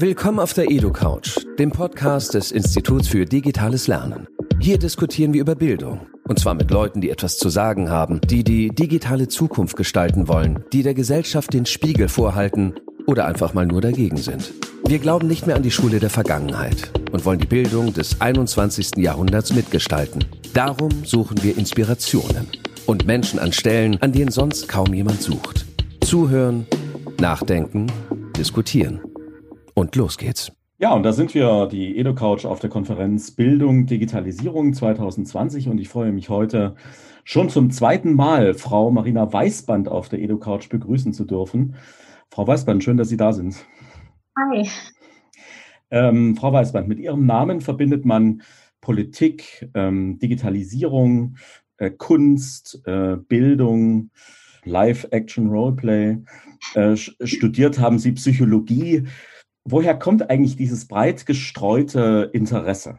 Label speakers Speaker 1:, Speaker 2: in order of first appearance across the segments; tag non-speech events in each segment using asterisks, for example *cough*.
Speaker 1: Willkommen auf der EduCouch, dem Podcast des Instituts für digitales Lernen. Hier diskutieren wir über Bildung. Und zwar mit Leuten, die etwas zu sagen haben, die die digitale Zukunft gestalten wollen, die der Gesellschaft den Spiegel vorhalten oder einfach mal nur dagegen sind. Wir glauben nicht mehr an die Schule der Vergangenheit und wollen die Bildung des 21. Jahrhunderts mitgestalten. Darum suchen wir Inspirationen und Menschen an Stellen, an denen sonst kaum jemand sucht. Zuhören, nachdenken, diskutieren. Und los geht's.
Speaker 2: Ja, und da sind wir, die EduCouch auf der Konferenz Bildung, Digitalisierung 2020. Und ich freue mich heute schon zum zweiten Mal Frau Marina Weißband auf der EduCouch begrüßen zu dürfen. Frau Weißband, schön, dass Sie da sind.
Speaker 3: Hi.
Speaker 2: Ähm, Frau Weißband, mit Ihrem Namen verbindet man Politik, ähm, Digitalisierung, äh, Kunst, äh, Bildung, Live-Action-Roleplay. Äh, studiert haben Sie Psychologie. Woher kommt eigentlich dieses breit gestreute Interesse?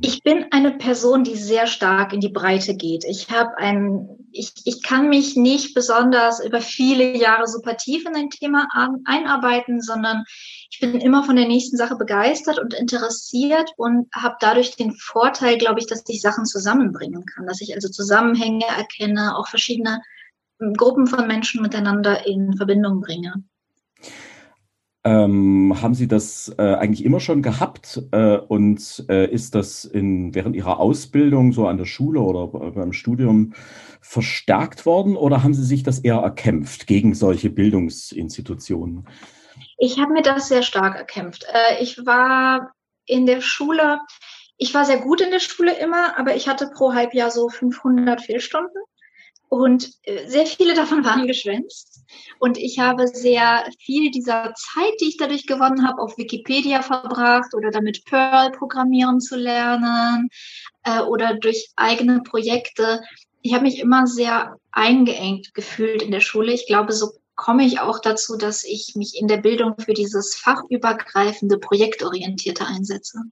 Speaker 3: Ich bin eine Person, die sehr stark in die Breite geht. Ich habe ein, ich, ich kann mich nicht besonders über viele Jahre super tief in ein Thema an, einarbeiten, sondern ich bin immer von der nächsten Sache begeistert und interessiert und habe dadurch den Vorteil, glaube ich, dass ich Sachen zusammenbringen kann, dass ich also Zusammenhänge erkenne, auch verschiedene Gruppen von Menschen miteinander in Verbindung bringe.
Speaker 2: Ähm, haben Sie das äh, eigentlich immer schon gehabt äh, und äh, ist das in, während Ihrer Ausbildung so an der Schule oder beim Studium verstärkt worden oder haben Sie sich das eher erkämpft gegen solche Bildungsinstitutionen?
Speaker 3: Ich habe mir das sehr stark erkämpft. Äh, ich war in der Schule, ich war sehr gut in der Schule immer, aber ich hatte pro Halbjahr so 500 Fehlstunden. Und äh, sehr viele *laughs* davon waren geschwänzt. Und ich habe sehr viel dieser Zeit, die ich dadurch gewonnen habe, auf Wikipedia verbracht oder damit Perl programmieren zu lernen äh, oder durch eigene Projekte. Ich habe mich immer sehr eingeengt gefühlt in der Schule. Ich glaube, so komme ich auch dazu, dass ich mich in der Bildung für dieses fachübergreifende, projektorientierte einsetze.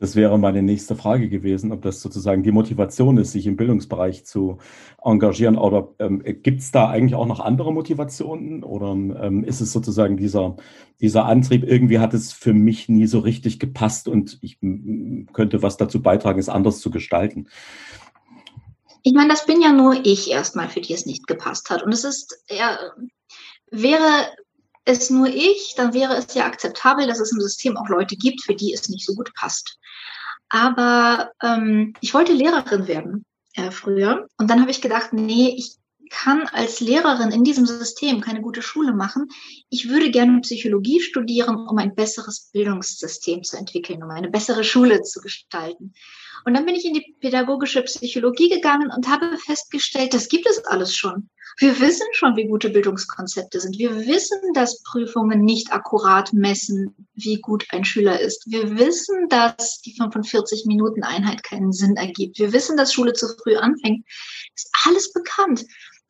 Speaker 2: Das wäre meine nächste Frage gewesen, ob das sozusagen die Motivation ist, sich im Bildungsbereich zu engagieren. Oder ähm, gibt es da eigentlich auch noch andere Motivationen? Oder ähm, ist es sozusagen dieser, dieser Antrieb, irgendwie hat es für mich nie so richtig gepasst und ich könnte was dazu beitragen, es anders zu gestalten?
Speaker 3: Ich meine, das bin ja nur ich erstmal, für die es nicht gepasst hat. Und es ist, ja, wäre es nur ich, dann wäre es ja akzeptabel, dass es im System auch Leute gibt, für die es nicht so gut passt. Aber ähm, ich wollte Lehrerin werden äh, früher. Und dann habe ich gedacht, nee, ich kann als Lehrerin in diesem System keine gute Schule machen. Ich würde gerne Psychologie studieren, um ein besseres Bildungssystem zu entwickeln, um eine bessere Schule zu gestalten. Und dann bin ich in die pädagogische Psychologie gegangen und habe festgestellt, das gibt es alles schon. Wir wissen schon, wie gute Bildungskonzepte sind. Wir wissen, dass Prüfungen nicht akkurat messen, wie gut ein Schüler ist. Wir wissen, dass die 45 Minuten Einheit keinen Sinn ergibt. Wir wissen, dass Schule zu früh anfängt. Ist alles bekannt.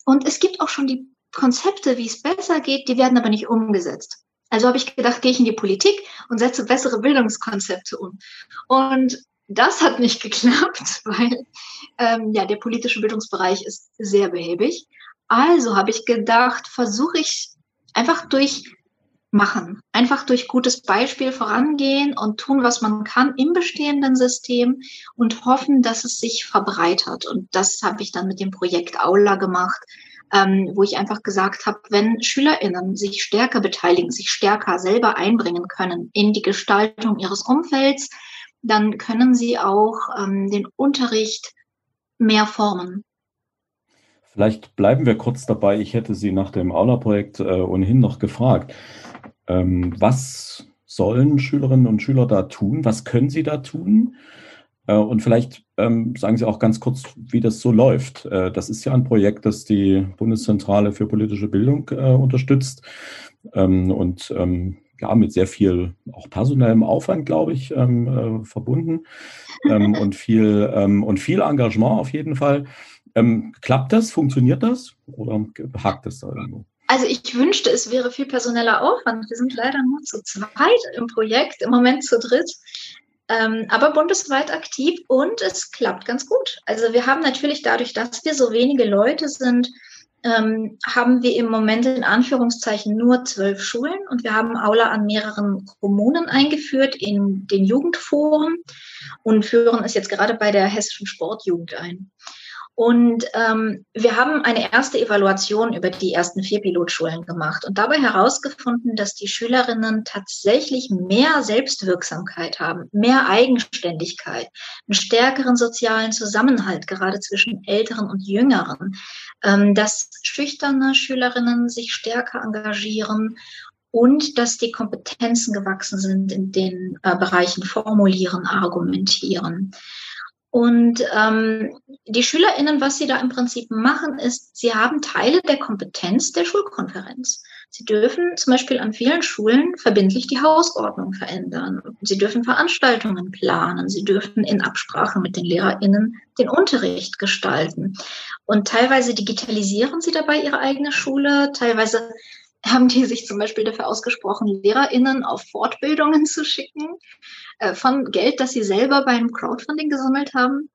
Speaker 3: Und es gibt auch schon die Konzepte, wie es besser geht, die werden aber nicht umgesetzt. Also habe ich gedacht, gehe ich in die Politik und setze bessere Bildungskonzepte um. Und das hat nicht *laughs* geklappt, weil ähm, ja der politische Bildungsbereich ist sehr behäbig. Also habe ich gedacht, versuche ich einfach durch machen, einfach durch gutes Beispiel vorangehen und tun, was man kann im bestehenden System und hoffen, dass es sich verbreitert. Und das habe ich dann mit dem Projekt Aula gemacht, ähm, wo ich einfach gesagt habe, wenn SchülerInnen sich stärker beteiligen, sich stärker selber einbringen können in die Gestaltung ihres Umfelds, dann können sie auch ähm, den Unterricht mehr formen.
Speaker 2: Vielleicht bleiben wir kurz dabei. Ich hätte Sie nach dem Aula-Projekt äh, ohnehin noch gefragt. Ähm, was sollen Schülerinnen und Schüler da tun? Was können sie da tun? Äh, und vielleicht ähm, sagen Sie auch ganz kurz, wie das so läuft. Äh, das ist ja ein Projekt, das die Bundeszentrale für politische Bildung äh, unterstützt ähm, und ähm, ja, mit sehr viel auch personellem Aufwand, glaube ich, ähm, äh, verbunden ähm, *laughs* und, viel, ähm, und viel Engagement auf jeden Fall. Ähm, klappt das? Funktioniert das? Oder hakt es da irgendwo?
Speaker 3: Also ich wünschte, es wäre viel personeller Aufwand. Wir sind leider nur zu zweit im Projekt, im Moment zu dritt, ähm, aber bundesweit aktiv und es klappt ganz gut. Also wir haben natürlich dadurch, dass wir so wenige Leute sind, ähm, haben wir im Moment in Anführungszeichen nur zwölf Schulen und wir haben Aula an mehreren Kommunen eingeführt in den Jugendforen und führen es jetzt gerade bei der hessischen Sportjugend ein. Und ähm, wir haben eine erste Evaluation über die ersten vier Pilotschulen gemacht und dabei herausgefunden, dass die Schülerinnen tatsächlich mehr Selbstwirksamkeit haben, mehr Eigenständigkeit, einen stärkeren sozialen Zusammenhalt, gerade zwischen Älteren und Jüngeren, ähm, dass schüchterne Schülerinnen sich stärker engagieren und dass die Kompetenzen gewachsen sind in den äh, Bereichen Formulieren, Argumentieren. Und ähm, die SchülerInnen, was sie da im Prinzip machen, ist, sie haben Teile der Kompetenz der Schulkonferenz. Sie dürfen zum Beispiel an vielen Schulen verbindlich die Hausordnung verändern. Sie dürfen Veranstaltungen planen. Sie dürfen in Absprache mit den LehrerInnen den Unterricht gestalten. Und teilweise digitalisieren sie dabei ihre eigene Schule. Teilweise haben die sich zum Beispiel dafür ausgesprochen, LehrerInnen auf Fortbildungen zu schicken, äh, von Geld, das sie selber beim Crowdfunding gesammelt haben.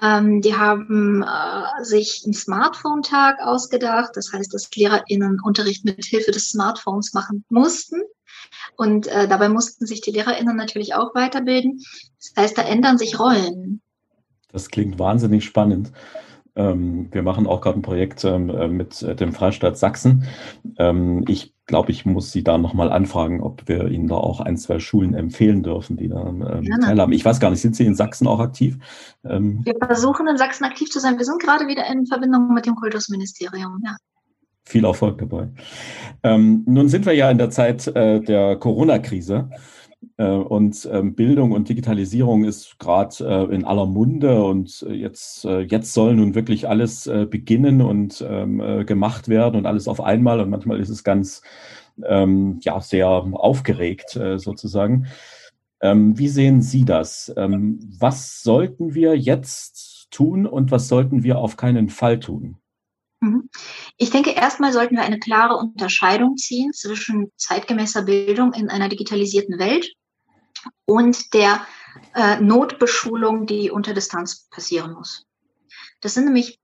Speaker 3: Ähm, die haben äh, sich einen Smartphone-Tag ausgedacht. Das heißt, dass LehrerInnen Unterricht mit Hilfe des Smartphones machen mussten. Und äh, dabei mussten sich die LehrerInnen natürlich auch weiterbilden. Das heißt, da ändern sich Rollen.
Speaker 2: Das klingt wahnsinnig spannend. Ähm, wir machen auch gerade ein Projekt ähm, äh, mit äh, dem Freistaat Sachsen. Ähm, ich glaube, ich muss Sie da nochmal anfragen, ob wir Ihnen da auch ein, zwei Schulen empfehlen dürfen, die da ähm, teilhaben. Ich weiß gar nicht, sind Sie in Sachsen auch aktiv?
Speaker 3: Ähm, wir versuchen in Sachsen aktiv zu sein. Wir sind gerade wieder in Verbindung mit dem Kultusministerium, ja.
Speaker 2: Viel Erfolg dabei. Ähm, nun sind wir ja in der Zeit äh, der Corona-Krise. Äh, und ähm, Bildung und Digitalisierung ist gerade äh, in aller Munde und äh, jetzt, jetzt soll nun wirklich alles beginnen und ähm, gemacht werden und alles auf einmal. Und manchmal ist es ganz ähm, ja, sehr aufgeregt sozusagen. Wie sehen Sie das? Was sollten wir jetzt tun und was sollten wir auf keinen Fall tun?
Speaker 3: Mhm. Ich denke, erstmal sollten wir eine klare Unterscheidung ziehen zwischen zeitgemäßer Bildung in einer digitalisierten Welt und der äh, Notbeschulung, die unter Distanz passieren muss. Das sind nämlich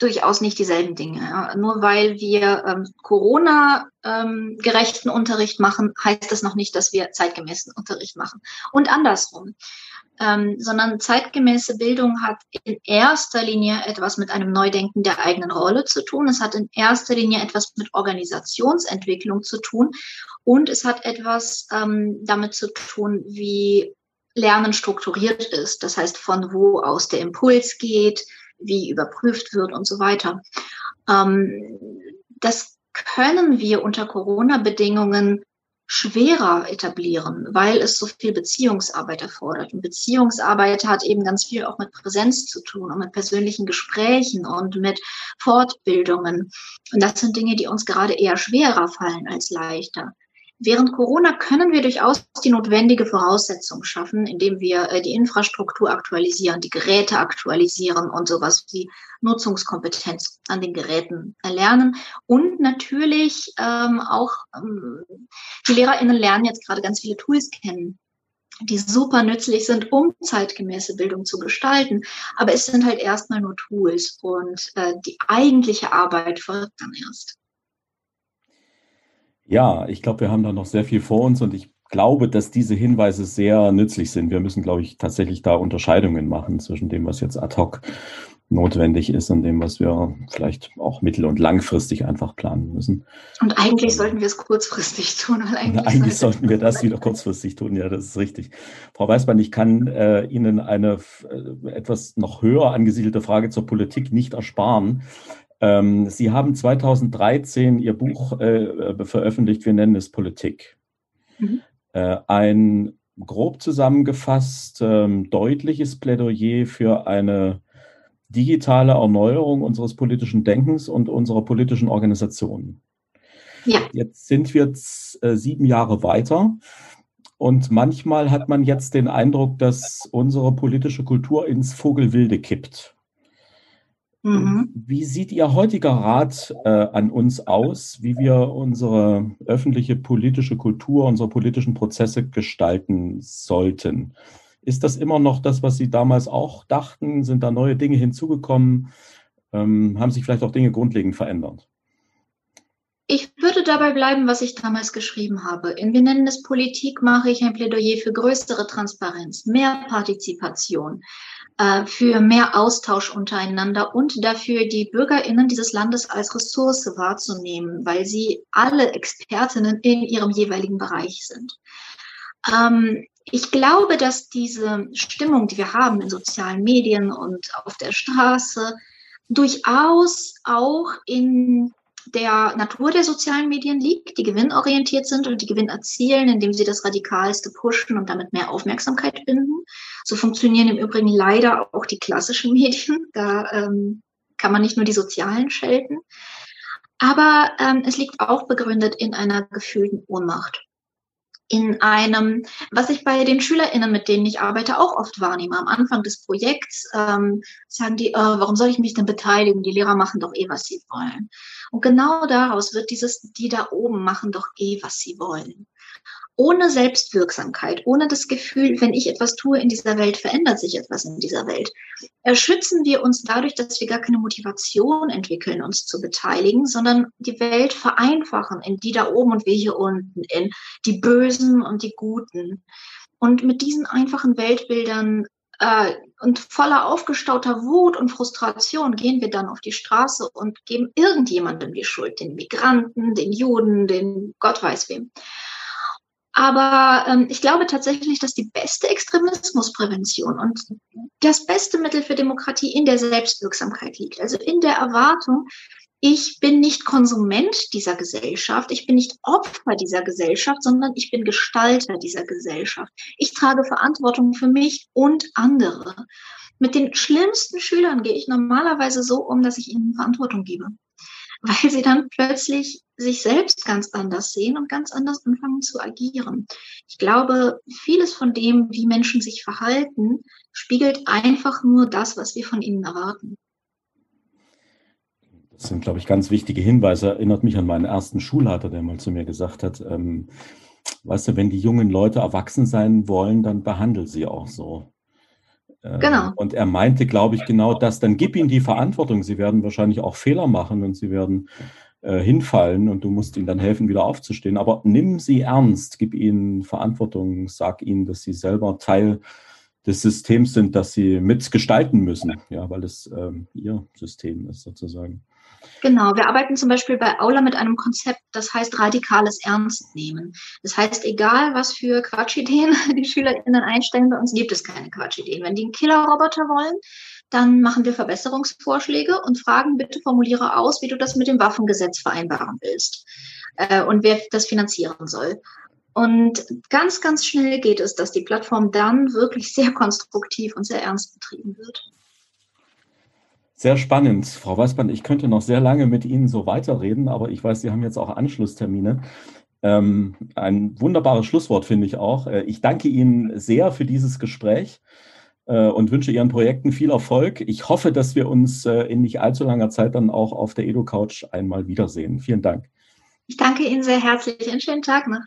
Speaker 3: durchaus nicht dieselben Dinge. Nur weil wir ähm, Corona-gerechten ähm, Unterricht machen, heißt das noch nicht, dass wir zeitgemäßen Unterricht machen. Und andersrum ähm, sondern zeitgemäße Bildung hat in erster Linie etwas mit einem Neudenken der eigenen Rolle zu tun. Es hat in erster Linie etwas mit Organisationsentwicklung zu tun und es hat etwas ähm, damit zu tun, wie Lernen strukturiert ist. Das heißt, von wo aus der Impuls geht, wie überprüft wird und so weiter. Ähm, das können wir unter Corona-Bedingungen schwerer etablieren, weil es so viel Beziehungsarbeit erfordert. Und Beziehungsarbeit hat eben ganz viel auch mit Präsenz zu tun und mit persönlichen Gesprächen und mit Fortbildungen. Und das sind Dinge, die uns gerade eher schwerer fallen als leichter. Während Corona können wir durchaus die notwendige Voraussetzung schaffen, indem wir äh, die Infrastruktur aktualisieren, die Geräte aktualisieren und sowas wie Nutzungskompetenz an den Geräten erlernen. Und natürlich ähm, auch ähm, die LehrerInnen lernen jetzt gerade ganz viele Tools kennen, die super nützlich sind, um zeitgemäße Bildung zu gestalten. Aber es sind halt erstmal nur Tools und äh, die eigentliche Arbeit folgt dann erst.
Speaker 2: Ja, ich glaube, wir haben da noch sehr viel vor uns und ich glaube, dass diese Hinweise sehr nützlich sind. Wir müssen, glaube ich, tatsächlich da Unterscheidungen machen zwischen dem, was jetzt ad hoc notwendig ist und dem, was wir vielleicht auch mittel- und langfristig einfach planen müssen.
Speaker 3: Und eigentlich sollten wir es kurzfristig *laughs* tun.
Speaker 2: Weil eigentlich, eigentlich sollten wir das wieder kurzfristig tun, ja, das ist richtig. Frau Weißmann, ich kann äh, Ihnen eine äh, etwas noch höher angesiedelte Frage zur Politik nicht ersparen. Ähm, Sie haben 2013 Ihr Buch äh, äh, veröffentlicht, wir nennen es Politik. Mhm. Äh, ein grob zusammengefasst ähm, deutliches Plädoyer für eine digitale Erneuerung unseres politischen Denkens und unserer politischen Organisation. Ja. Jetzt sind wir äh, sieben Jahre weiter. Und manchmal hat man jetzt den Eindruck, dass unsere politische Kultur ins Vogelwilde kippt. Mhm. Wie sieht Ihr heutiger Rat äh, an uns aus, wie wir unsere öffentliche politische Kultur, unsere politischen Prozesse gestalten sollten? Ist das immer noch das, was Sie damals auch dachten? Sind da neue Dinge hinzugekommen? ähm, haben sich vielleicht auch Dinge grundlegend verändert?
Speaker 3: Ich würde dabei bleiben, was ich damals geschrieben habe. In Wir nennen es Politik mache ich ein Plädoyer für größere Transparenz, mehr Partizipation, für mehr Austausch untereinander und dafür, die Bürgerinnen dieses Landes als Ressource wahrzunehmen, weil sie alle Expertinnen in ihrem jeweiligen Bereich sind. Ähm, ich glaube, dass diese Stimmung, die wir haben in sozialen Medien und auf der Straße, durchaus auch in der Natur der sozialen Medien liegt, die gewinnorientiert sind und die Gewinn erzielen, indem sie das Radikalste pushen und damit mehr Aufmerksamkeit binden. So funktionieren im Übrigen leider auch die klassischen *laughs* Medien. Da ähm, kann man nicht nur die sozialen schelten. Aber ähm, es liegt auch begründet in einer gefühlten Ohnmacht in einem, was ich bei den SchülerInnen, mit denen ich arbeite, auch oft wahrnehme. Am Anfang des Projekts ähm, sagen die, äh, warum soll ich mich denn beteiligen? Die Lehrer machen doch eh, was sie wollen. Und genau daraus wird dieses, die da oben machen doch eh, was sie wollen ohne Selbstwirksamkeit, ohne das Gefühl, wenn ich etwas tue in dieser Welt, verändert sich etwas in dieser Welt, schützen wir uns dadurch, dass wir gar keine Motivation entwickeln, uns zu beteiligen, sondern die Welt vereinfachen in die da oben und wir hier unten, in die Bösen und die Guten. Und mit diesen einfachen Weltbildern äh, und voller aufgestauter Wut und Frustration gehen wir dann auf die Straße und geben irgendjemandem die Schuld, den Migranten, den Juden, den Gott weiß wem. Aber ähm, ich glaube tatsächlich, dass die beste Extremismusprävention und das beste Mittel für Demokratie in der Selbstwirksamkeit liegt. Also in der Erwartung, ich bin nicht Konsument dieser Gesellschaft, ich bin nicht Opfer dieser Gesellschaft, sondern ich bin Gestalter dieser Gesellschaft. Ich trage Verantwortung für mich und andere. Mit den schlimmsten Schülern gehe ich normalerweise so um, dass ich ihnen Verantwortung gebe *laughs* weil sie dann plötzlich sich selbst ganz anders sehen und ganz anders anfangen zu agieren. Ich glaube, vieles von dem, wie Menschen sich verhalten, spiegelt einfach nur das, was wir von ihnen erwarten.
Speaker 2: Das sind, glaube ich, ganz wichtige Hinweise. Erinnert mich an meinen ersten Schulleiter, der mal zu mir gesagt hat, ähm, weißt du, wenn die jungen Leute erwachsen sein wollen, dann behandel sie auch so. Genau. Ähm, und er meinte, glaube ich, genau das. Dann gib ihnen die Verantwortung. Sie werden wahrscheinlich auch Fehler machen und sie werden äh, hinfallen und du musst ihnen dann helfen, wieder aufzustehen. Aber nimm sie ernst, gib ihnen Verantwortung, sag ihnen, dass sie selber Teil des Systems sind, dass sie mitgestalten müssen, ja, weil es ähm, ihr System ist sozusagen.
Speaker 3: Genau, wir arbeiten zum Beispiel bei Aula mit einem Konzept, das heißt radikales Ernstnehmen. Das heißt, egal was für Quatschideen *laughs* die SchülerInnen einstellen, bei uns gibt es keine Quatschideen. Wenn die einen Killerroboter wollen, dann machen wir Verbesserungsvorschläge und fragen, bitte formuliere aus, wie du das mit dem Waffengesetz vereinbaren willst äh, und wer das finanzieren soll. Und ganz, ganz schnell geht es, dass die Plattform dann wirklich sehr konstruktiv und sehr ernst betrieben wird.
Speaker 2: Sehr spannend, Frau Weißband. Ich könnte noch sehr lange mit Ihnen so weiterreden, aber ich weiß, Sie haben jetzt auch Anschlusstermine. Ähm, ein wunderbares Schlusswort finde ich auch. Äh, ich danke Ihnen sehr für dieses Gespräch äh, und wünsche Ihren Projekten viel Erfolg. Ich hoffe, dass wir uns äh, in nicht allzu langer Zeit dann auch auf der Edo Couch einmal wiedersehen. Vielen Dank.
Speaker 3: Ich danke Ihnen sehr herzlich. Einen schönen Tag noch.